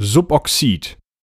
Suboxid.